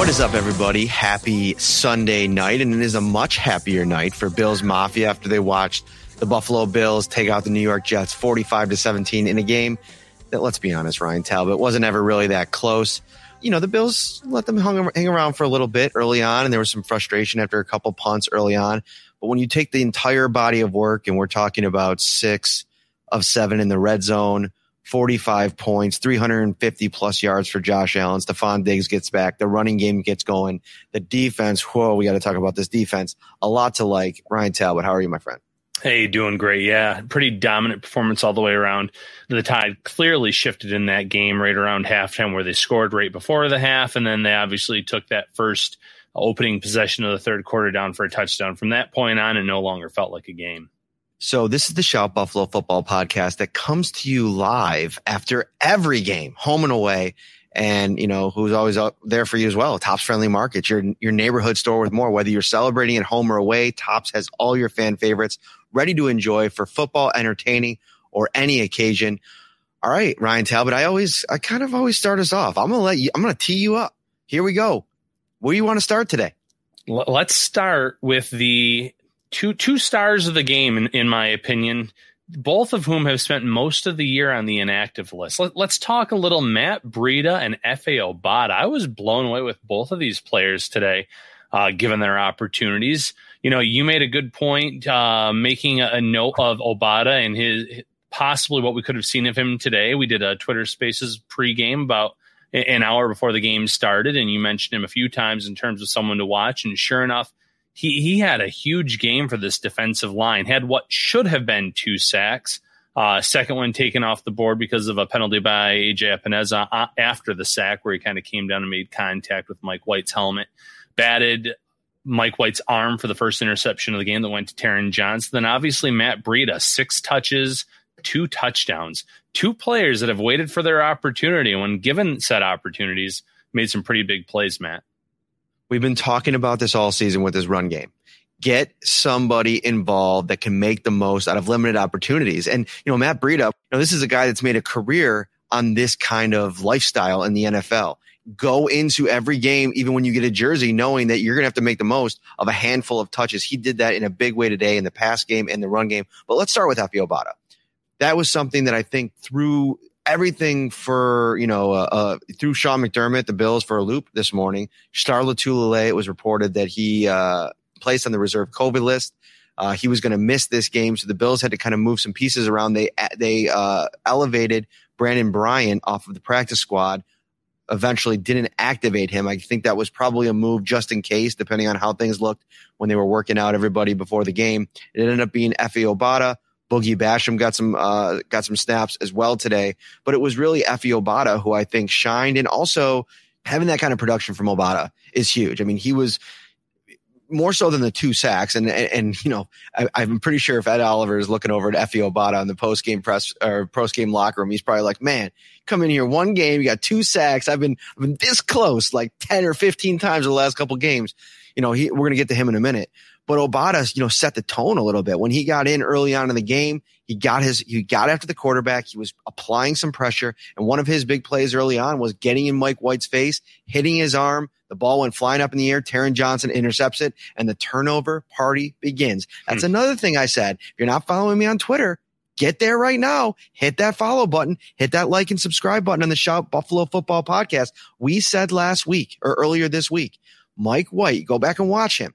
What is up, everybody? Happy Sunday night, and it is a much happier night for Bills Mafia after they watched the Buffalo Bills take out the New York Jets 45 to 17 in a game that, let's be honest, Ryan Talbot wasn't ever really that close. You know, the Bills let them hung, hang around for a little bit early on, and there was some frustration after a couple punts early on. But when you take the entire body of work, and we're talking about six of seven in the red zone, 45 points, 350 plus yards for Josh Allen. Stefon Diggs gets back. The running game gets going. The defense, whoa, we got to talk about this defense. A lot to like. Ryan Talbot, how are you, my friend? Hey, doing great. Yeah, pretty dominant performance all the way around. The tide clearly shifted in that game right around halftime where they scored right before the half. And then they obviously took that first opening possession of the third quarter down for a touchdown. From that point on, it no longer felt like a game. So this is the Shout Buffalo Football Podcast that comes to you live after every game, home and away. And, you know, who's always up there for you as well. Tops Friendly Market, your, your neighborhood store with more. Whether you're celebrating at home or away, Tops has all your fan favorites ready to enjoy for football, entertaining, or any occasion. All right, Ryan Talbot, I always, I kind of always start us off. I'm to let you, I'm to tee you up. Here we go. Where do you want to start today? Let's start with the two two stars of the game, in, in my opinion, both of whom have spent most of the year on the inactive list. Let, us talk a little Matt Breida and Efe Obada. I was blown away with both of these players today, uh, given their opportunities. You know, you made a good point, uh, making a, a note of Obada and his possibly what we could have seen of him today. We did a Twitter Spaces pregame about an hour before the game started, and you mentioned him a few times in terms of someone to watch. And sure enough, he he had a huge game for this defensive line. Had what should have been two sacks. Uh, second one taken off the board because of a penalty by AJ Epenesa uh, after the sack, where he kind of came down and made contact with Mike White's helmet. Batted Mike White's arm for the first interception of the game that went to Taron Johnson. Then obviously Matt Breida, six touches, two touchdowns, two players that have waited for their opportunity. When given said opportunities, made some pretty big plays, Matt. We've been talking about this all season with this run game. Get somebody involved that can make the most out of limited opportunities. And, you know, Matt Breida, you know, this is a guy that's made a career on this kind of lifestyle in the NFL. Go into every game, even when you get a jersey, knowing that you're going to have to make the most of a handful of touches. He did that in a big way today in the pass game and the run game. But let's start with Obada. That was something that I think through everything for you know uh, uh, through Sean McDermott, the Bills for a loop this morning. Star Lotulelei, it was reported that he uh, placed on the reserve COVID list. Uh, he was going to miss this game, so the Bills had to kind of move some pieces around. They they uh, elevated Brandon Bryant off of the practice squad. Eventually, didn't activate him. I think that was probably a move just in case, depending on how things looked when they were working out everybody before the game. It ended up being Efe Obada Boogie Basham got some uh, got some snaps as well today, but it was really Efe Obada who I think shined, and also having that kind of production from Obada is huge. I mean, he was more so than the two sacks. And, and, and you know, I, am pretty sure if Ed Oliver is looking over at Efe Obada in the post game press or post game locker room, he's probably like, man, come in here one game, you got two sacks. I've been, I've been this close like 10 or 15 times the last couple games. You know, he, we're to get to him in a minute, but Obada, you know, set the tone a little bit when he got in early on in the game. He got his, he got after the quarterback. He was applying some pressure. And one of his big plays early on was getting in Mike White's face, hitting his arm. The ball went flying up in the air. Taron Johnson intercepts it and the turnover party begins. That's hmm. another thing I said. If you're not following me on Twitter, get there right now. Hit that follow button, hit that like and subscribe button on the Shout Buffalo Football Podcast. We said last week or earlier this week, Mike White, go back and watch him.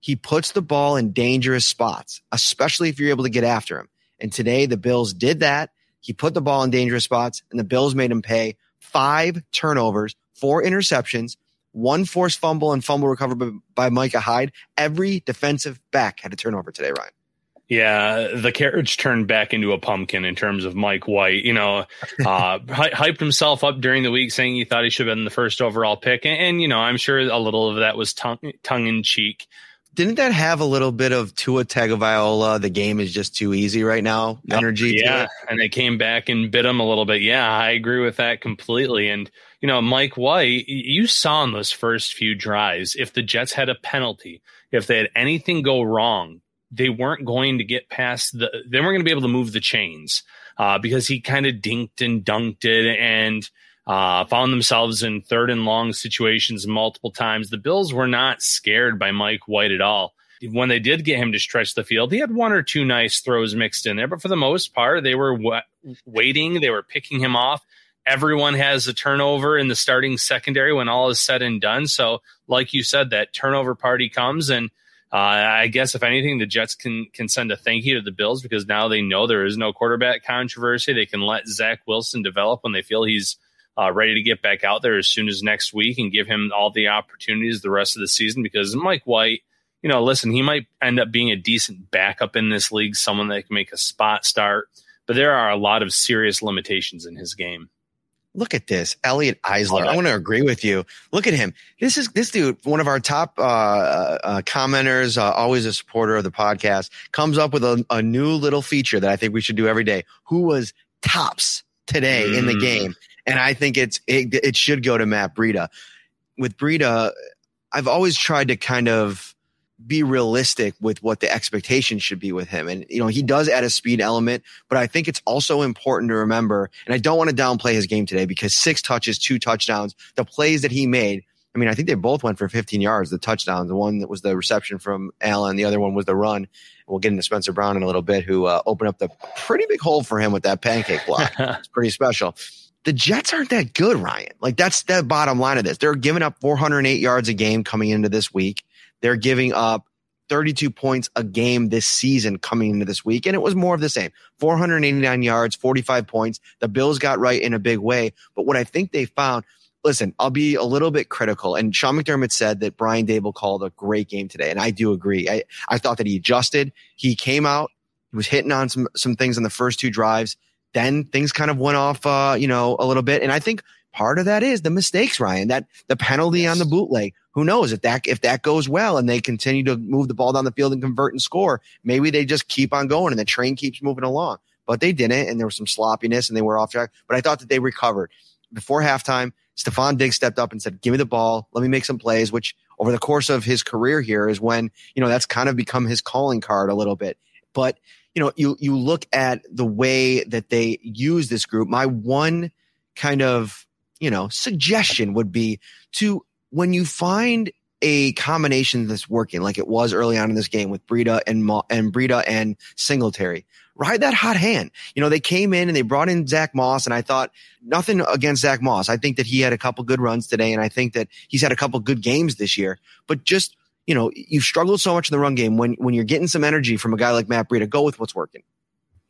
He puts the ball in dangerous spots, especially if you're able to get after him. And today the Bills did that. He put the ball in dangerous spots and the Bills made him pay five turnovers, four interceptions, one forced fumble and fumble recovered by, by Micah Hyde. Every defensive back had a turnover today, Ryan. Yeah, the carriage turned back into a pumpkin in terms of Mike White. You know, uh, hyped himself up during the week, saying he thought he should have been the first overall pick, and, and you know, I'm sure a little of that was tongue tongue in cheek didn't that have a little bit of Tua Tagovailoa? The game is just too easy right now. Energy, yeah, and they came back and bit him a little bit. Yeah, I agree with that completely. And you know, Mike White, you saw in those first few drives, if the Jets had a penalty, if they had anything go wrong, they weren't going to get past the. They weren't going to be able to move the chains uh, because he kind of dinked and dunked it and uh, found themselves in third and long situations multiple times. The Bills were not scared by Mike White at all. When they did get him to stretch the field, he had one or two nice throws mixed in there, but for the most part, they were waiting. They were picking him off. Everyone has a turnover in the starting secondary when all is said and done. So, like you said, that turnover party comes, and uh, I guess if anything, the Jets can can send a thank you to the Bills because now they know there is no quarterback controversy. They can let Zach Wilson develop when they feel he's uh, ready to get back out there as soon as next week and give him all the opportunities the rest of the season because Mike White, you know, listen, he might end up being a decent backup in this league, someone that can make a spot start, but there are a lot of serious limitations in his game. Look at this, Elliot Eisler. I want to agree with you. Look at him. This is this dude, one of our top uh, uh, commenters, uh, always a supporter of the podcast, comes up with a, a new little feature that I think we should do every day. Who was tops today mm. in the mm. game? And I think it's it, it should go to Matt Breida. With Breida, I've always tried to kind of be realistic with what the expectation should be with him. And, you know, he does add a speed element, but I think it's also important to remember, and I don't want to downplay his game today because six touches, two touchdowns, the plays that he made. I mean, I think they both went for 15 yards, the touchdowns. The one that was the reception from Allen, the other one was the run. We'll get into Spencer Brown in a little bit, who uh, opened up the pretty big hole for him with that pancake block. it's pretty special the Jets aren't that good, Ryan. Like that's the bottom line of this. They're giving up 408 yards a game coming into this week. They're giving up 32 points a game this season coming into this week. And it was more of the same 489 yards, 45 points. The Bills got right in a big way. But what I think they found, listen, I'll be a little bit critical. And Sean McDermott said that Brian Daboll called a great game today. And I do agree. I, I thought that he adjusted. He came out, he was hitting on some, some things in the first two drives then things kind of went off, uh, you know, a little bit. And I think part of that is the mistakes, Ryan, that the penalty yes. on the bootleg. Who knows if that, if that goes well and they continue to move the ball down the field and convert and score, maybe they just keep on going and the train keeps moving along. But they didn't. And there was some sloppiness and they were off track. But I thought that they recovered before halftime. Stefon Diggs stepped up and said, give me the ball. Let me make some plays, which over the course of his career here is when, you know, that's kind of become his calling card a little bit. But you know, you you look at the way that they use this group. My one kind of you know suggestion would be to when you find a combination that's working, like it was early on in this game with Breida and Mo- and Breida and Singletary. Ride that hot hand. You know, they came in and they brought in Zach Moss, and I thought nothing against Zach Moss. I think that he had a couple good runs today, and I think that he's had a couple good games this year. But just you know, you've struggled so much in the run game. When when you're getting some energy from a guy like Matt Breida, go with what's working.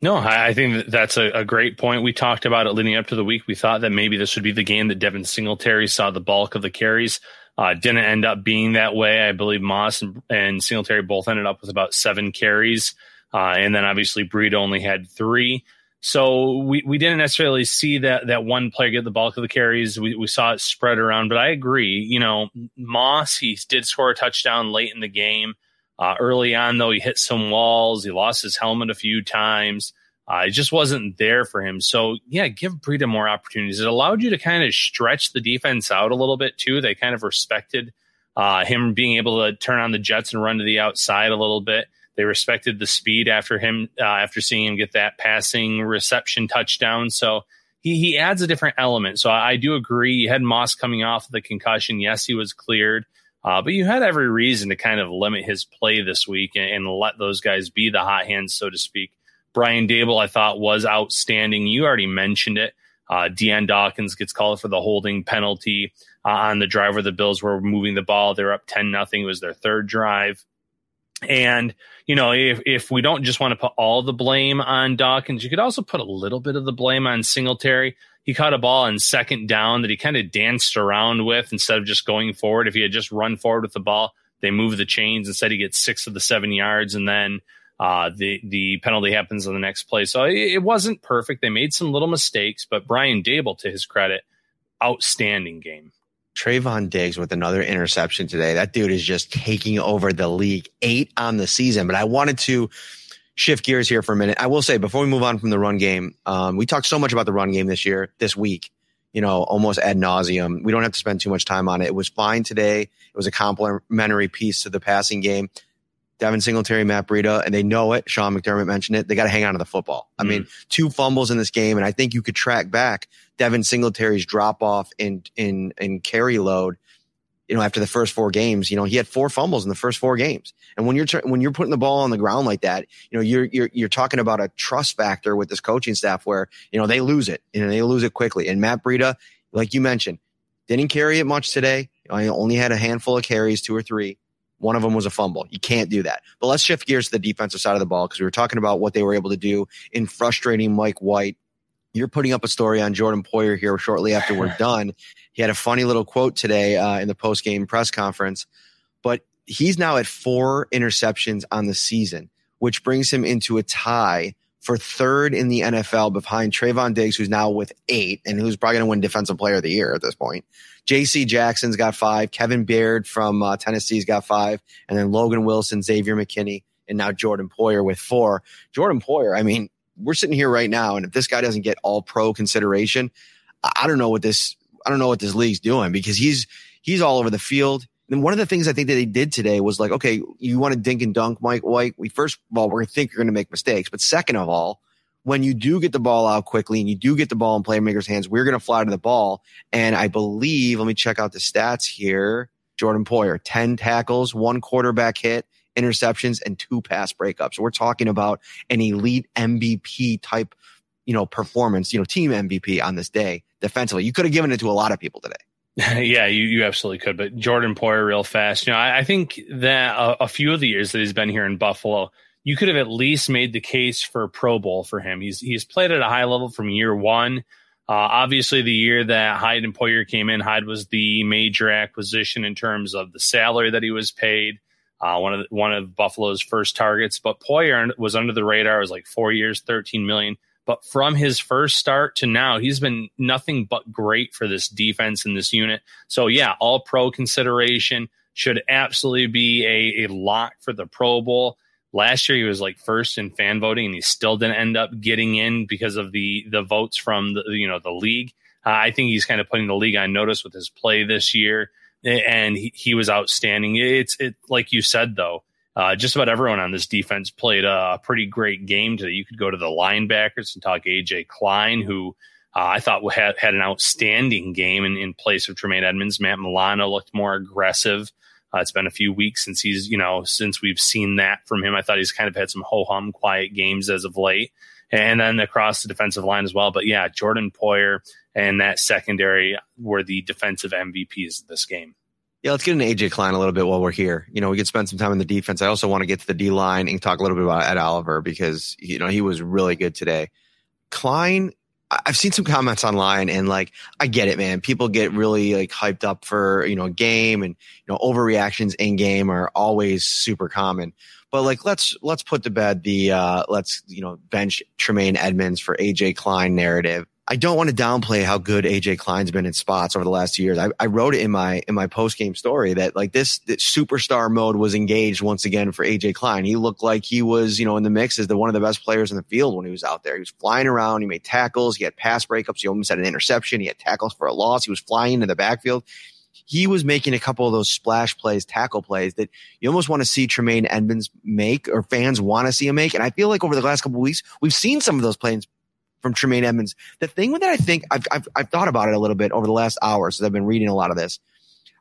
No, I think that's a, a, great point. We talked about it leading up to the week. We thought that maybe this would be the game that Devin Singletary saw the bulk of the carries. Uh, didn't end up being that way. I believe Moss and, and Singletary both ended up with about seven carries. Uh, and then obviously Breida only had three. So we, we didn't necessarily see that that one player get the bulk of the carries. We, we saw it spread around, but I agree. You know, Moss he did score a touchdown late in the game. Uh, early on, though, he hit some walls. He lost his helmet a few times. Uh, it just wasn't there for him. So yeah, give Breida more opportunities. It allowed you to kind of stretch the defense out a little bit too. They kind of respected uh, him being able to turn on the jets and run to the outside a little bit. They respected the speed after him, uh, after seeing him get that passing reception touchdown. So he, he adds a different element. So I, I do agree. You had Moss coming off the concussion. Yes, he was cleared. Uh, but you had every reason to kind of limit his play this week and, and, let those guys be the hot hands, so to speak. Brian Daboll, I thought, was outstanding. You already mentioned it. Uh, Dion Dawkins gets called for the holding penalty uh, on the drive where the Bills were moving the ball. They're up 10 nothing. It was their third drive. And, you know, if, if we don't just want to put all the blame on Dawkins, you could also put a little bit of the blame on Singletary. He caught a ball in second down that he kind of danced around with instead of just going forward. If he had just run forward with the ball, they move the chains. Instead, he gets six of the seven yards, and then uh, the the penalty happens on the next play. So it, it wasn't perfect. They made some little mistakes, but Brian Daboll, to his credit, outstanding game. Trevon Diggs with another interception today. That dude is just taking over the league, eight on the season. But I wanted to shift gears here for a minute. I will say before we move on from the run game, um, we talked so much about the run game this year, this week, you know, almost ad nauseum. We don't have to spend too much time on it. It was fine today. It was a complementary piece to the passing game. Devin Singletary, Matt Breida, and they know it. Sean McDermott mentioned it. They got to hang on to the football. I mm. mean, two fumbles in this game, and I think you could track back Devin Singletary's drop off in in in carry load. You know, after the first four games, you know he had four fumbles in the first four games. And when you're when you're putting the ball on the ground like that, you know you're you're you're talking about a trust factor with this coaching staff where you know they lose it and they lose it quickly. And Matt Breida, like you mentioned, didn't carry it much today. I only had a handful of carries, two or three. One of them was a fumble. You can't do that. But let's shift gears to the defensive side of the ball because we were talking about what they were able to do in frustrating Mike White. You're putting up a story on Jordan Poyer here shortly after we're done. He had a funny little quote today uh, in the post game press conference, but he's now at four interceptions on the season, which brings him into a tie for third in the NFL behind Trevon Diggs, who's now with eight and who's probably going to win Defensive Player of the Year at this point. J.C. Jackson's got five. Kevin Byard from uh, Tennessee's got five. And then Logan Wilson, Xavier McKinney, and now Jordan Poyer with four. Jordan Poyer, I mean, we're sitting here right now, and if this guy doesn't get all pro consideration, I don't know what this I don't know what this league's doing because he's he's all over the field. And one of the things I think that they did today was like, okay, you want to dink and dunk Mike White. We first of all, we're going to think you're going to make mistakes. But second of all, when you do get the ball out quickly and you do get the ball in playmakers' hands, we're going to fly to the ball. And I believe, let me check out the stats here. Jordan Poyer, 10 tackles, one quarterback hit, interceptions, and two pass breakups. We're talking about an elite MVP type, you know, performance, you know, team MVP on this day defensively. You could have given it to a lot of people today. yeah, you, you absolutely could. But Jordan Poyer, real fast. You know, I, I think that a, a, few of the years that he's been here in Buffalo, you could have at least made the case for Pro Bowl for him. He's he's played at a high level from year one. Uh, obviously, the year that Hyde and Poyer came in, Hyde was the major acquisition in terms of the salary that he was paid. Uh, one of the, one of Buffalo's first targets, but Poyer was under the radar. It was like four years, thirteen million. But from his first start to now, he's been nothing but great for this defense and this unit. So, yeah, all pro consideration should absolutely be a, a lock for the Pro Bowl. Last year, he was like first in fan voting, and he still didn't end up getting in because of the the votes from the you know the league. Uh, I think he's kind of putting the league on notice with his play this year, and he, he was outstanding. It's it like you said though uh, just about everyone on this defense played a pretty great game today. You could go to the linebackers and talk AJ Klein, who uh, I thought had, had an outstanding game in, in place of Tremaine Edmunds. Matt Milano looked more aggressive. Uh, it's been a few weeks since he's, you know, since we've seen that from him. I thought he's kind of had some ho hum, quiet games as of late. And then across the defensive line as well. But yeah, Jordan Poyer and that secondary were the defensive MVPs of this game. Yeah, let's get into AJ Klein a little bit while we're here. You know, we could spend some time in the defense. I also want to get to the D line and talk a little bit about Ed Oliver because you know he was really good today. Klein, I've seen some comments online and like I get it, man. People get really like hyped up for you know a game and you know overreactions in game are always super common. But like, let's let's put to bed the uh, let's you know bench Tremaine Edmunds for AJ Klein narrative. I don't want to downplay how good AJ Klein's been in spots over the last two years. I, I wrote it in my in my post game story that like this, superstar mode was engaged once again for AJ Klein. He looked like he was you know in the mix as the one of the best players in the field when he was out there. He was flying around. He made tackles. He had pass breakups. He almost had an interception. He had tackles for a loss. He was flying into the backfield. He was making a couple of those splash plays, tackle plays that you almost want to see Tremaine Edmunds make or fans want to see him make. And I feel like over the last couple of weeks, we've seen some of those plays from Tremaine Edmunds. The thing with that I think I've, I've, I've thought about it a little bit over the last hour as I've been reading a lot of this.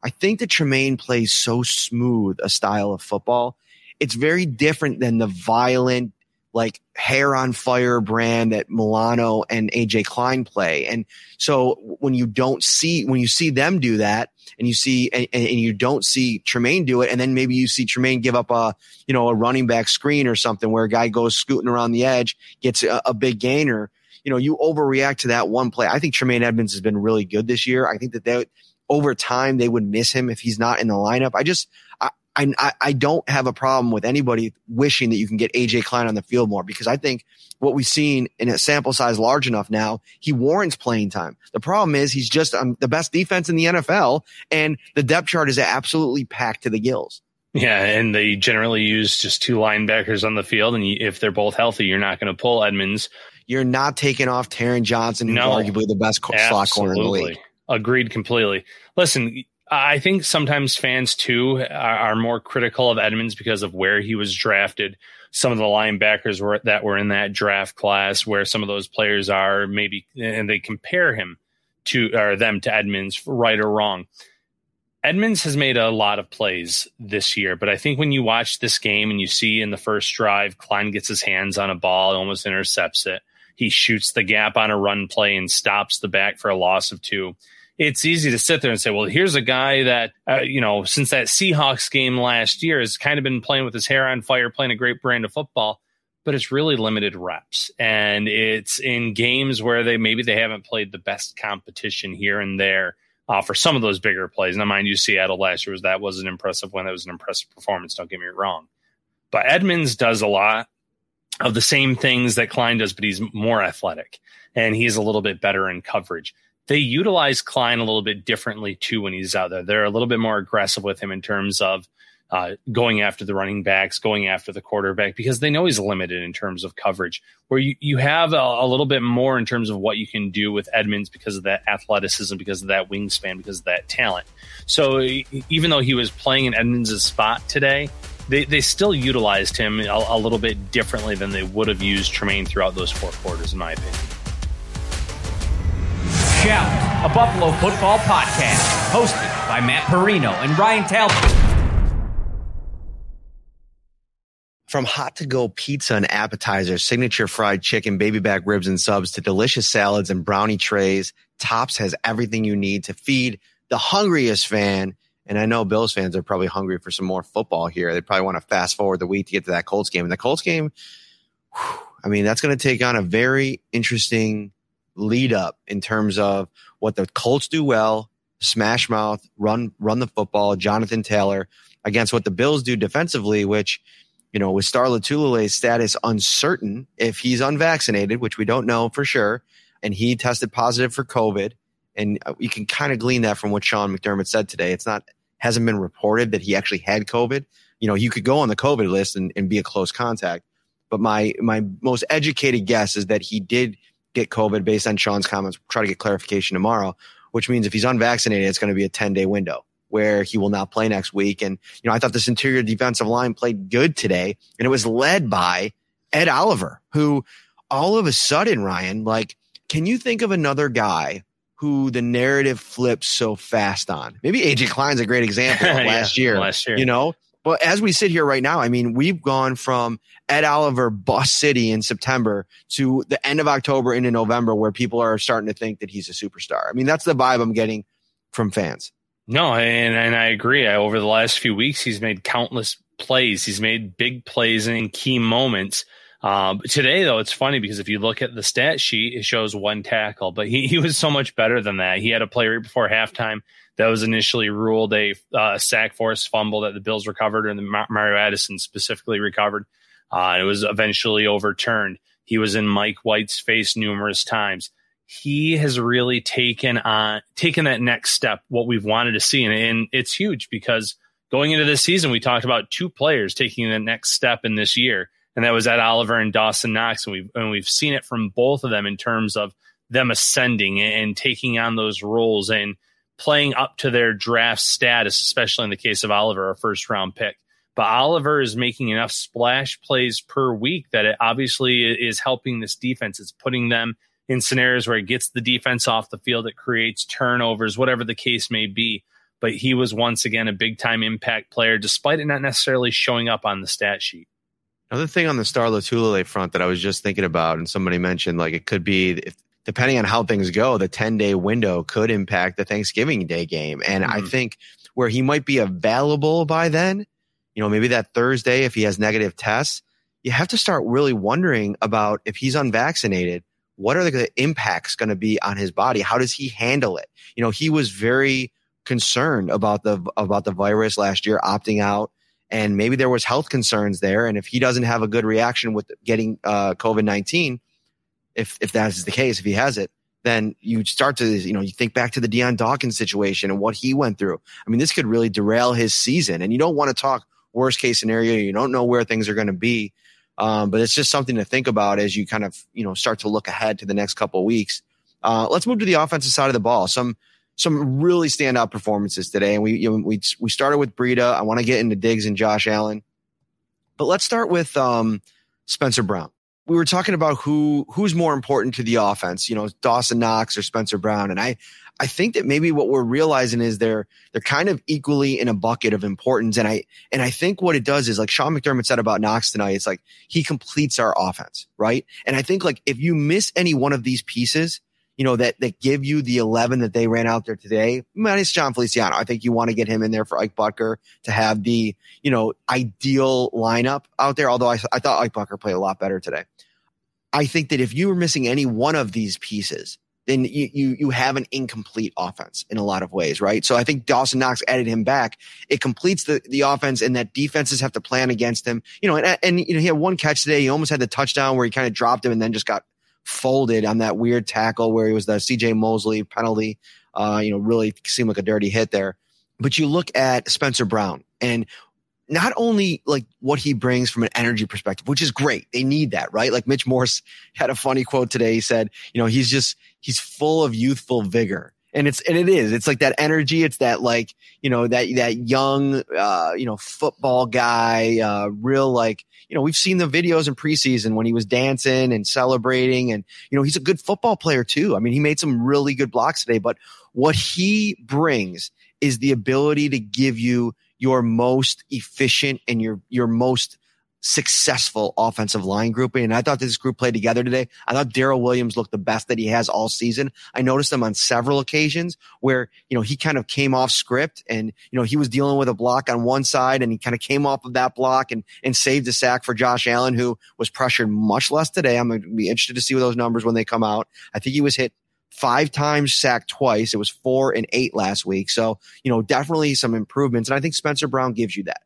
I think that Tremaine plays so smooth a style of football. It's very different than the violent, like hair on fire brand that Milano and AJ Klein play. And so when you don't see, when you see them do that and you see, and, and, you don't see Tremaine do it, and then maybe you see Tremaine give up a, you know, a running back screen or something where a guy goes scooting around the edge, gets a, a big gainer you know, you overreact to that one play. I think Tremaine Edmunds has been really good this year. I think that they, over time, they would miss him if he's not in the lineup. I just, I, I, I don't have a problem with anybody wishing that you can get AJ Klein on the field more because I think what we've seen in a sample size large enough now, he warrants playing time. The problem is he's just um, the best defense in the NFL and the depth chart is absolutely packed to the gills. Yeah, and they generally use just two linebackers on the field, and if they're both healthy, you're not going to pull Edmunds you're not taking off Taron Johnson, who's no, arguably the best slot corner in the league. Agreed completely. Listen, I think sometimes fans too are, are, more critical of Edmunds because of where he was drafted. Some of the linebackers were that were in that draft class, where some of those players are, maybe, and they compare him to or them to Edmunds, right or wrong. Edmunds has made a lot of plays this year, but I think when you watch this game and you see in the first drive, Klein gets his hands on a ball, almost intercepts it he shoots the gap on a run play and stops the back for a loss of two. It's easy to sit there and say, well, here's a guy that, uh, you know, since that Seahawks game last year has kind of been playing with his hair on fire, playing a great brand of football, but it's really limited reps. And it's in games where they maybe they haven't played the best competition here and there. Uh, for some of those bigger plays. Now, mind you, Seattle last year was that was an impressive one. That was an impressive performance. Don't get me wrong, but Edmunds does a lot of the same things that Klein does, but he's more athletic and he's a little bit better in coverage. They utilize Klein a little bit differently too when he's out there. They're a little bit more aggressive with him in terms of uh, going after the running backs, going after the quarterback, because they know he's limited in terms of coverage. Where you, you have a, a, little bit more in terms of what you can do with Edmunds because of that athleticism, because of that wingspan, because of that talent. So even though he was playing in Edmunds' spot today, they, they still utilized him a, a little bit differently than they would have used Tremaine throughout those four quarters, in my opinion. Shout, a Buffalo football podcast, hosted by Matt Parrino and Ryan Talbot. From hot to go pizza and appetizers, signature fried chicken, baby back ribs and subs to delicious salads and brownie trays, Tops has everything you need to feed the hungriest fan and I know Bills fans are probably hungry for some more football here. They probably want to fast forward the week to get to that Colts game. And the Colts game, whew, I mean, that's going to take on a very interesting lead up in terms of what the Colts do well, smash mouth, run, run the football, Jonathan Taylor against what the Bills do defensively, which, you know, with Star Lotulelei's status uncertain, if he's unvaccinated, which we don't know for sure, and he tested positive for COVID, and uh, you can kind of glean that from what Sean McDermott said today. It's not hasn't been reported that he actually had COVID. You know, you could go on the COVID list and, and be a close contact. But my my most educated guess is that he did get COVID based on Sean's comments. We'll try to get clarification tomorrow, which means if he's unvaccinated, it's going to be a 10 day window where he will not play next week. And, you know, I thought this interior defensive line played good today and it was led by Ed Oliver, who all of a sudden, Ryan, like, can you think of another guy who the narrative flips so fast on. Maybe AJ Klein's a great example last year. Last year. You know? But as we sit here right now, I mean, we've gone from Ed Oliver bus city in September to the end of October into November where people are starting to think that he's a superstar. I mean, that's the vibe I'm getting from fans. No, and, and I agree. I, over the last few weeks, he's made countless plays. He's made big plays in key moments Um, today, though, it's funny because if you look at the stat sheet, it shows one tackle, but he, he was so much better than that. He had a play right before halftime that was initially ruled a uh, sack force fumble that the Bills recovered, and the Mario Addison specifically recovered. Uh, it was eventually overturned. He was in Mike White's face numerous times. He has really taken on taken that next step, what we've wanted to see, and, and it's huge because going into this season, we talked about two players taking the next step in this year and that was Ed Oliver and Dawson Knox. And we've, and we've seen it from both of them in terms of them ascending and taking on those roles and playing up to their draft status, especially in the case of Oliver, a first round pick. But Oliver is making enough splash plays per week that it obviously is helping this defense. It's putting them in scenarios where it gets the defense off the field, it creates turnovers, whatever the case may be. But he was once again a big time impact player, despite it not necessarily showing up on the stat sheet. Another thing on the Star Lotulelei front that I was just thinking about, and somebody mentioned, like it could be, if, depending on how things go, the 10 day window could impact the Thanksgiving Day game. And mm-hmm. I think where he might be available by then, you know, maybe that Thursday, if he has negative tests, you have to start really wondering about if he's unvaccinated, what are the impacts going to be on his body? How does he handle it? You know, he was very concerned about the, about the virus last year, opting out and maybe there was health concerns there. And if he doesn't have a good reaction with getting uh, COVID nineteen, if if that is the case, if he has it, then you start to you know you think back to the Dion Dawkins situation and what he went through. I mean, this could really derail his season. And you don't want to talk worst case scenario. You don't know where things are going to be. Um, but it's just something to think about as you kind of you know start to look ahead to the next couple weeks. Uh, let's move to the offensive side of the ball. Some some really standout performances today. And we, you know, we, we started with Breida. I want to get into Diggs and Josh Allen, but let's start with, um, Spencer Brown. We were talking about who, who's more important to the offense, you know, Dawson Knox or Spencer Brown. And I, I think that maybe what we're realizing is they're, they're kind of equally in a bucket of importance. And I, and I think what it does is like Sean McDermott said about Knox tonight, it's like he completes our offense, right? And I think like if you miss any one of these pieces, you know, that, that give you the 11 that they ran out there today, minus Jon Feliciano. I think you want to get him in there for Ike Boettger to have the, you know, ideal lineup out there. Although I, I thought Ike Boettger played a lot better today. I think that if you were missing any one of these pieces, then you, you, you have an incomplete offense in a lot of ways, right? So I think Dawson Knox added him back. It completes the, the offense and that defenses have to plan against him. You know, and, and, you know, he had one catch today. He almost had the touchdown where he kind of dropped him and then just got folded on that weird tackle where he was the CJ Mosley penalty. Uh, you know, really seemed like a dirty hit there. But you look at Spencer Brown and not only like what he brings from an energy perspective, which is great. They need that, right? Like Mitch Morse had a funny quote today. He said, you know, he's just, he's full of youthful vigor and it's and it is it's like that energy it's that like you know that that young uh you know football guy uh real like you know we've seen the videos in preseason when he was dancing and celebrating and you know he's a good football player too. I mean he made some really good blocks today but what he brings is the ability to give you your most efficient and your your most successful offensive line grouping. And I thought this group played together today. I thought Daryl Williams looked the best that he has all season. I noticed him on several occasions where, you know, he kind of came off script and, you know, he was dealing with a block on one side and he kind of came off of that block and, and saved a sack for Josh Allen, who was pressured much less today. I'm going to be interested to see those numbers when they come out. I think he was hit five times sacked twice. It was four and eight last week. So, you know, definitely some improvements. And I think Spencer Brown gives you that.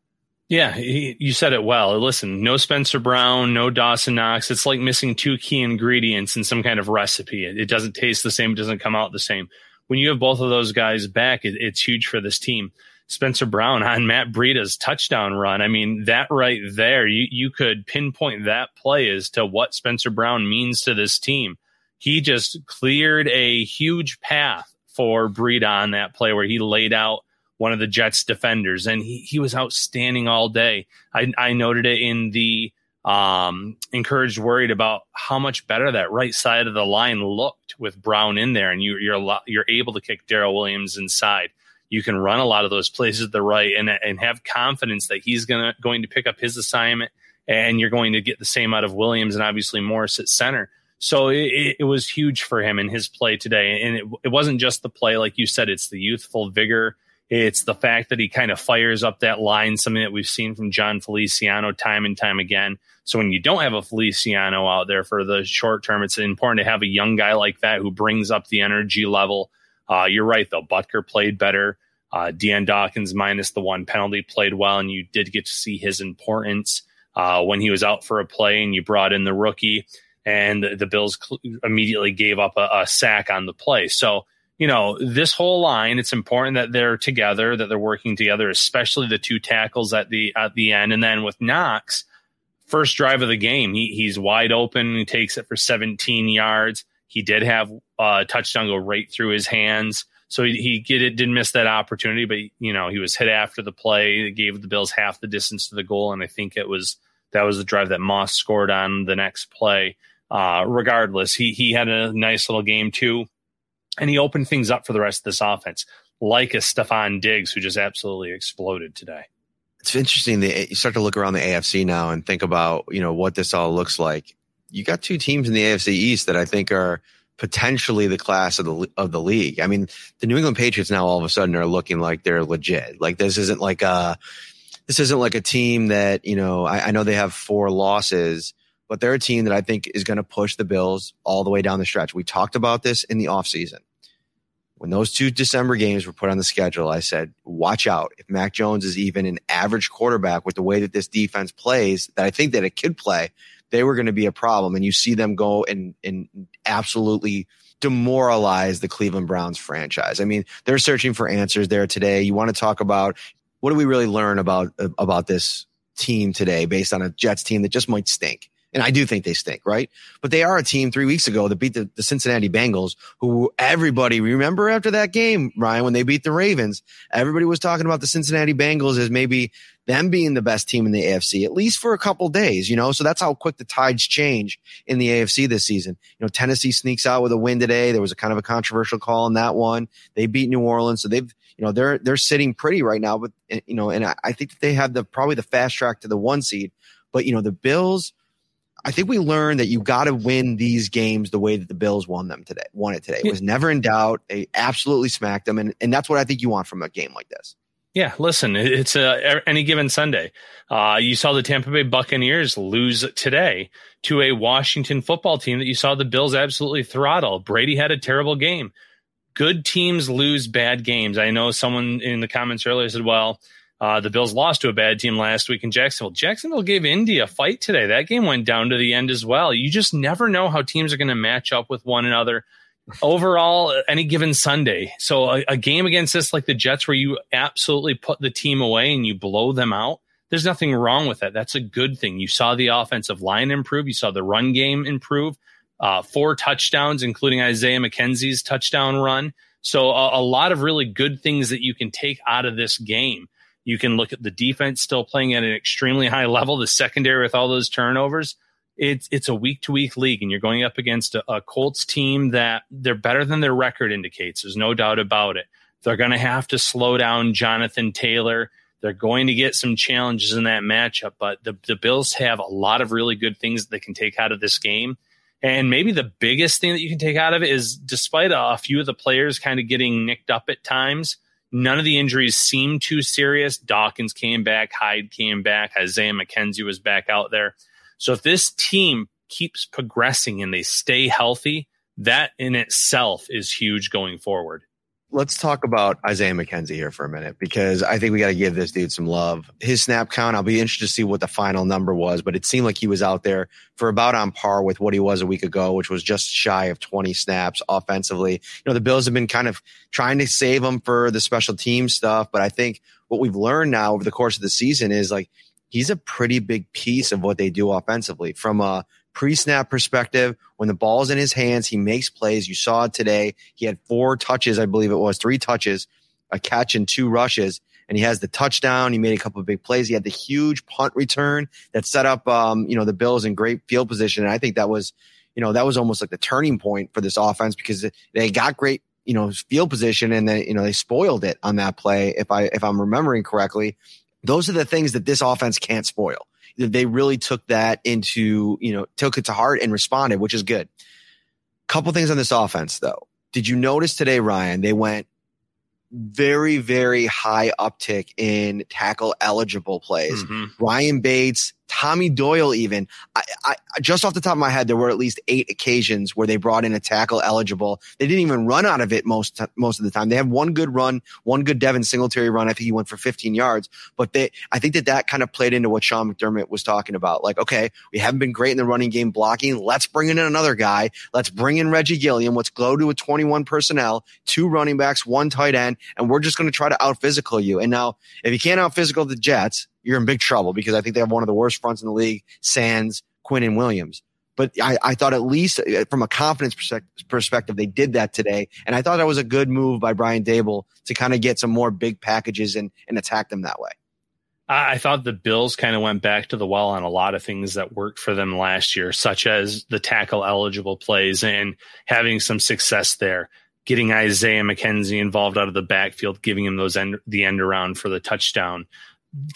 Yeah, he, you said it well. Listen, no Spencer Brown, no Dawson Knox. It's like missing two key ingredients in some kind of recipe. It, it doesn't taste the same, it doesn't come out the same. When you have both of those guys back, it, it's huge for this team. Spencer Brown on Matt Breida's touchdown run. I mean, that right there, you, you could pinpoint that play as to what Spencer Brown means to this team. He just cleared a huge path for Breida on that play where he laid out one of the Jets defenders, and he, he was outstanding all day. I, I noted it in the um, encouraged worried about how much better that right side of the line looked with Brown in there, and you, you're you're able to kick Daryl Williams inside. You can run a lot of those plays at the right and and have confidence that he's gonna going to pick up his assignment, and you're going to get the same out of Williams and obviously Morse at center. So it, it was huge for him in his play today, and it, it wasn't just the play like you said; it's the youthful vigor It's the fact that he kind of fires up that line, something that we've seen from Jon Feliciano time and time again. So when you don't have a Feliciano out there for the short term, it's important to have a young guy like that who brings up the energy level. Uh, you're right, though. Boettger played better. Uh, Dion Dawkins, minus the one penalty, played well, and you did get to see his importance uh, when he was out for a play and you brought in the rookie, and the, the Bills cl- immediately gave up a, a sack on the play. So, you know, this whole line, it's important that they're together, that they're working together, especially the two tackles at the at the end. And then with Knox, first drive of the game, he, he's wide open. He takes it for 17 yards. He did have a touchdown go right through his hands. So he, he get it, didn't miss that opportunity, but you know, he was hit after the play. It gave the Bills half the distance to the goal. And I think it was, that was the drive that Moss scored on the next play. Uh, regardless, he, he had a nice little game too. And he opened things up for the rest of this offense, like a Stefon Diggs, who just absolutely exploded today it's interesting that you start to look around the AFC now and think about, you know, what this all looks like. You got two teams in the AFC East that I think are potentially the class of the of the league. I mean, the New England Patriots now all of a sudden are looking like they're legit. Like this isn't like a this isn't like a team that, you know, I, I know they have four losses, but they're a team that I think is going to push the Bills all the way down the stretch. We talked about this in the offseason when those two December games were put on the schedule, I said, watch out. If Mac Jones is even an average quarterback with the way that this defense plays, that I think that it could play, they were going to be a problem. And you see them go and, and absolutely demoralize the Cleveland Browns franchise. I mean, they're searching for answers there today. You want to talk about what do we really learn about, about this team today based on a Jets team that just might stink? And I do think they stink, right? But they are a team three weeks ago that beat the, the Cincinnati Bengals, who everybody remember after that game, Ryan, when they beat the Ravens, everybody was talking about the Cincinnati Bengals as maybe them being the best team in the AFC, at least for a couple days, you know? So that's how quick the tides change in the AFC this season. You know, Tennessee sneaks out with a win today. There was a kind of a controversial call in that one. They beat New Orleans. So they've, you know, they're, they're sitting pretty right now, but, you know, and I, I think that they have the, probably the fast track to the one seed, but, you know, the Bills, I think we learned that you got to win these games the way that the Bills won them today, won it today. It was never in doubt. They absolutely smacked them. And, and that's what I think you want from a game like this. Yeah, listen, it's a, any given Sunday. Uh, you saw the Tampa Bay Buccaneers lose today to a Washington football team that you saw the Bills absolutely throttle. Brady had a terrible game. Good teams lose bad games. I know someone in the comments earlier said, well, uh, the Bills lost to a bad team last week in Jacksonville. Jacksonville gave Indy a fight today. That game went down to the end as well. You just never know how teams are going to match up with one another overall any given Sunday. So a, a, game against this like the Jets where you absolutely put the team away and you blow them out. There's nothing wrong with that. That's a good thing. You saw the offensive line improve. You saw the run game improve. Uh, four touchdowns, including Isaiah McKenzie's touchdown run. So a, a lot of really good things that you can take out of this game. You can look at the defense still playing at an extremely high level, the secondary with all those turnovers. It's it's a week to week league, and you're going up against a, a Colts team that they're better than their record indicates. There's no doubt about it. They're going to have to slow down Jonathan Taylor. They're going to get some challenges in that matchup, but the, the Bills have a lot of really good things that they can take out of this game. And maybe the biggest thing that you can take out of it is despite a, a few of the players kind of getting nicked up at times, None of the injuries seemed too serious. Dawkins came back, Hyde came back, Isaiah McKenzie was back out there. So if this team keeps progressing and they stay healthy, that in itself is huge going forward let's talk about Isaiah McKenzie here for a minute because I think we got to give this dude some love. His snap count, I'll be interested to see what the final number was, but it seemed like he was out there for about on par with what he was a week ago, which was just shy of 20 snaps offensively. You know, the Bills have been kind of trying to save him for the special team stuff, but I think what we've learned now over the course of the season is like he's a pretty big piece of what they do offensively from a pre-snap perspective, when the ball's in his hands, he makes plays. You saw it today. He had four touches, I believe it was, three touches, a catch and two rushes. And he has the touchdown. He made a couple of big plays. He had the huge punt return that set up, um, you know, the Bills in great field position. And I think that was, you know, that was almost like the turning point for this offense because they got great, you know, field position and then, you know, they spoiled it on that play. If I, if I'm remembering correctly, those are the things that this offense can't spoil they really took that into, you know, took it to heart and responded, which is good. Couple things on this offense though. Did you notice today, Ryan? They went very, very high uptick in tackle eligible plays. Mm-hmm. Ryan Bates, Tommy Doyle, even. I, I, just off the top of my head, there were at least eight occasions where they brought in a tackle eligible. They didn't even run out of it most most of the time. They had one good run, one good Devin Singletary run. I think he went for 15 yards, but they, I think that that kind of played into what Sean McDermott was talking about. Like, okay, we haven't been great in the running game blocking. Let's bring in another guy. Let's bring in Reggie Gilliam. Let's go to a 21 personnel, two running backs, one tight end, and we're just going to try to out physical you. And now, if you can't out physical the Jets, you're in big trouble because I think they have one of the worst fronts in the league, Sands, Quinn, and Williams. But I, I thought at least uh, from a confidence perspective, they did that today. And I thought that was a good move by Brian Daboll to kind of get some more big packages and, and attack them that way. I thought the Bills kind of went back to the well on a lot of things that worked for them last year, such as the tackle eligible plays and having some success there. Getting Isaiah McKenzie involved out of the backfield, giving him those end, the end around for the touchdown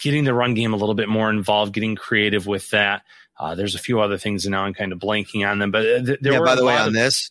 getting the run game a little bit more involved, getting creative with that. Uh, there's a few other things, and now I'm kind of blanking on them. But uh, th- there yeah, were by the way, on of- this,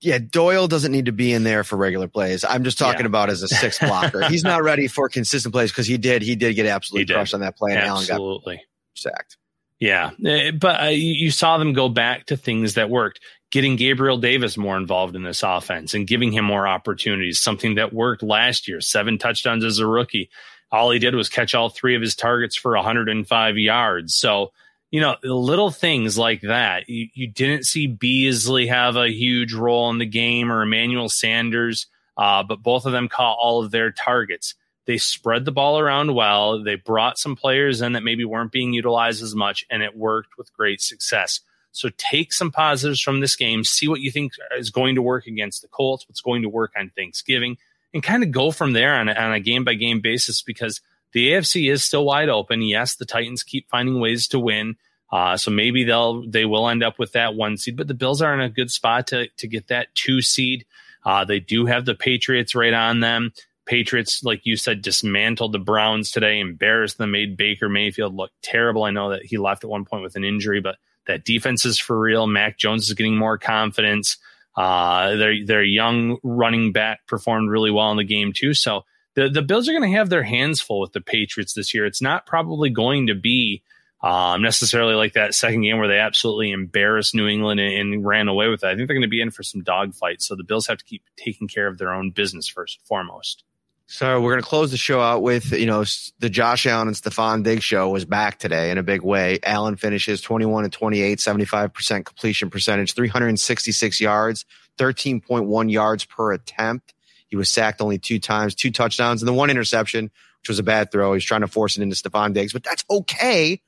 yeah, Doyle doesn't need to be in there for regular plays. I'm just talking Yeah. about as a six blocker. He's not ready for consistent plays because he did he did get absolutely did. crushed on that play, and Allen got Absolutely. sacked. Yeah, Eh, but uh, you saw them go back to things that worked. Getting Gabriel Davis more involved in this offense and giving him more opportunities, something that worked last year. Seven touchdowns as a rookie. All he did was catch all three of his targets for 105 yards. So, you know, little things like that. You, you didn't see Beasley have a huge role in the game or Emmanuel Sanders, uh, but both of them caught all of their targets. They spread the ball around well. They brought some players in that maybe weren't being utilized as much, and it worked with great success. So take some positives from this game, see what you think is going to work against the Colts, what's going to work on Thanksgiving, and kind of go from there on a, on a game by game basis because the AFC is still wide open. Yes, the Titans keep finding ways to win. Uh, so maybe they'll they will end up with that one seed, but the Bills are in a good spot to to get that two seed. Uh, they do have the Patriots right on them. Patriots, like you said, dismantled the Browns today, embarrassed them, made Baker Mayfield look terrible. I know that he left at one point with an injury, but that defense is for real. Mac Jones is getting more confidence. Uh, their their young running back performed really well in the game too. So the the Bills are going to have their hands full with the Patriots this year. It's not probably going to be um, necessarily like that second game where they absolutely embarrassed New England and, and ran away with it. I think they're going to be in for some dogfights. So the Bills have to keep taking care of their own business first and foremost. So we're going to close the show out with, you know, the Josh Allen and Stefon Diggs show was back today in a big way. Allen finishes 21 and 28, 75% completion percentage, 366 yards, 13.1 yards per attempt. He was sacked only two times, two touchdowns, and the one interception, which was a bad throw. He's trying to force it into Stefon Diggs, but that's okay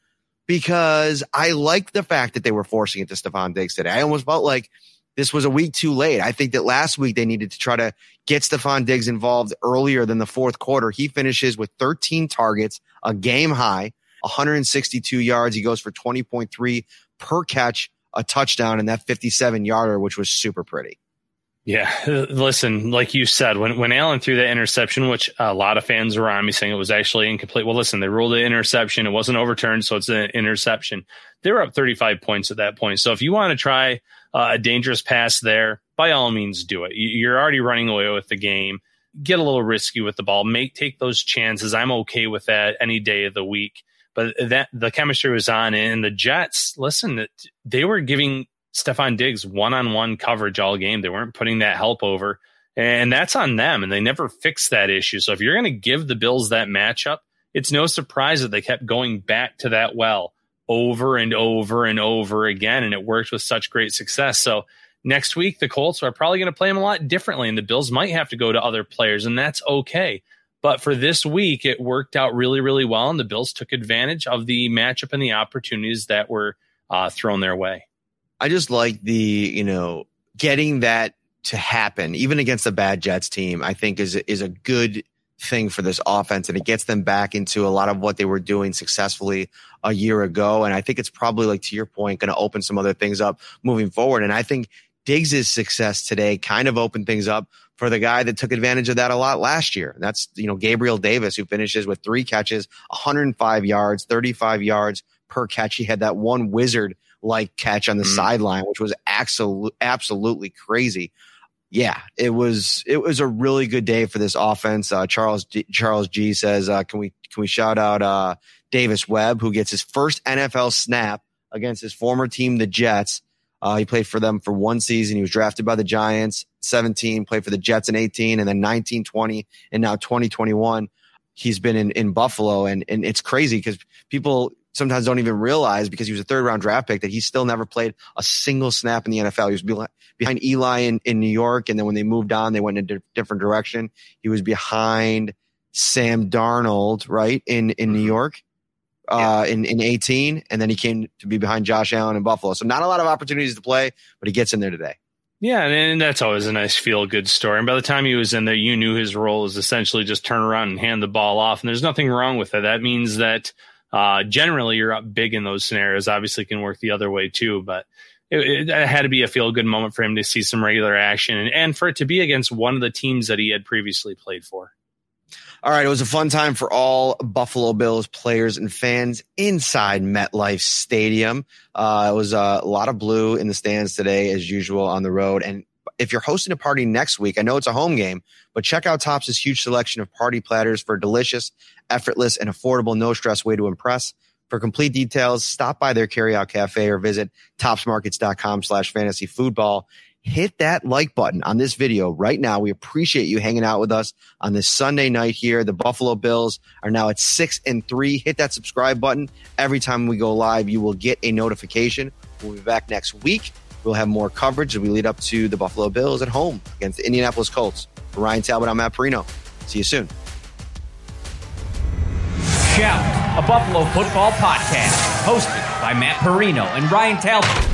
because I like the fact that they were forcing it to Stefon Diggs today. I almost felt like this was a week too late. I think that last week they needed to try to get Stefon Diggs involved earlier than the fourth quarter. He finishes with 13 targets, a game high, 162 yards. He goes for 20.3 per catch, a touchdown, and that 57 yarder, which was super pretty. Yeah, listen, like you said, when when Allen threw that interception, which a lot of fans were on me saying it was actually incomplete. Well, listen, they ruled the interception; it wasn't overturned, so it's an interception. They were up 35 points at that point. So if you want to try uh, a dangerous pass there, by all means, do it. You- You're already running away with the game. Get a little risky with the ball. Make take those chances. I'm okay with that any day of the week. But that the chemistry was on, and the Jets. Listen, they were giving Stefon Diggs one on one coverage all game. They weren't putting that help over. And that's on them. And they never fixed that issue. So if you're going to give the Bills that matchup, it's no surprise that they kept going back to that well over and over and over again. And it worked with such great success. So next week, the Colts are probably going to play them a lot differently. And the Bills might have to go to other players. And that's okay. But for this week, it worked out really, really well. And the Bills took advantage of the matchup and the opportunities that were uh, thrown their way. I just like the, you know, getting that to happen, even against a bad Jets team, I think is, is a good thing for this offense. And it gets them back into a lot of what they were doing successfully a year ago. And I think it's probably like, to your point, going to open some other things up moving forward. And I think Diggs' success today kind of opened things up for the guy that took advantage of that a lot last year. That's, you know, Gabriel Davis, who finishes with three catches, 105 yards, 35 yards per catch. He had that one wizard like catch on the Mhm. sideline, which was absolute, absolutely crazy. yeah, it was it was a really good day for this offense. Uh, Charles G, Charles G says, uh, "Can we can we shout out uh, Davis Webb, who gets his first NFL snap against his former team, the Jets? Uh, he played for them for one season. He was drafted by the Giants, 17, played for the Jets in 18, and then 19, 20, and now 2021. He's been in, in Buffalo, and and it's crazy because people sometimes don't even realize because he was a third round draft pick that he still never played a single snap in the NFL. He was behind Eli in, in New York. And then when they moved on, they went in a different direction. He was behind Sam Darnold, right? In, in New mm-hmm. York, uh, in, in 18. And then he came to be behind Josh Allen in Buffalo. So not a lot of opportunities to play, but he gets in there today. Yeah, and that's always a nice feel good story. And by the time he was in there, you knew his role is essentially just turn around and hand the ball off. And there's nothing wrong with that. That means that uh, generally, you're up big in those scenarios. Obviously, can work the other way too, but it, it, had to be a feel good moment for him to see some regular action and, and for it to be against one of the teams that he had previously played for. All right, it was a fun time for all Buffalo Bills players and fans inside MetLife Stadium. Uh, it was a lot of blue in the stands today, as usual, on the road. And if you're hosting a party next week, I know it's a home game, but check out Tops' huge selection of party platters for a delicious, effortless, and affordable, no stress way to impress. For complete details, stop by their carryout cafe or visit topsmarkets.com slash fantasy football. Hit that like button on this video right now. We appreciate you hanging out with us on this Sunday night here. The Buffalo Bills are now at six and three. Hit that subscribe button. Every time we go live, you will get a notification. We'll be back next week. We'll have more coverage as we lead up to the Buffalo Bills at home against the Indianapolis Colts. For Ryan Talbot, I'm Matt Parrino. See you soon. Shout, a Buffalo football podcast, hosted by Matt Parrino and Ryan Talbot.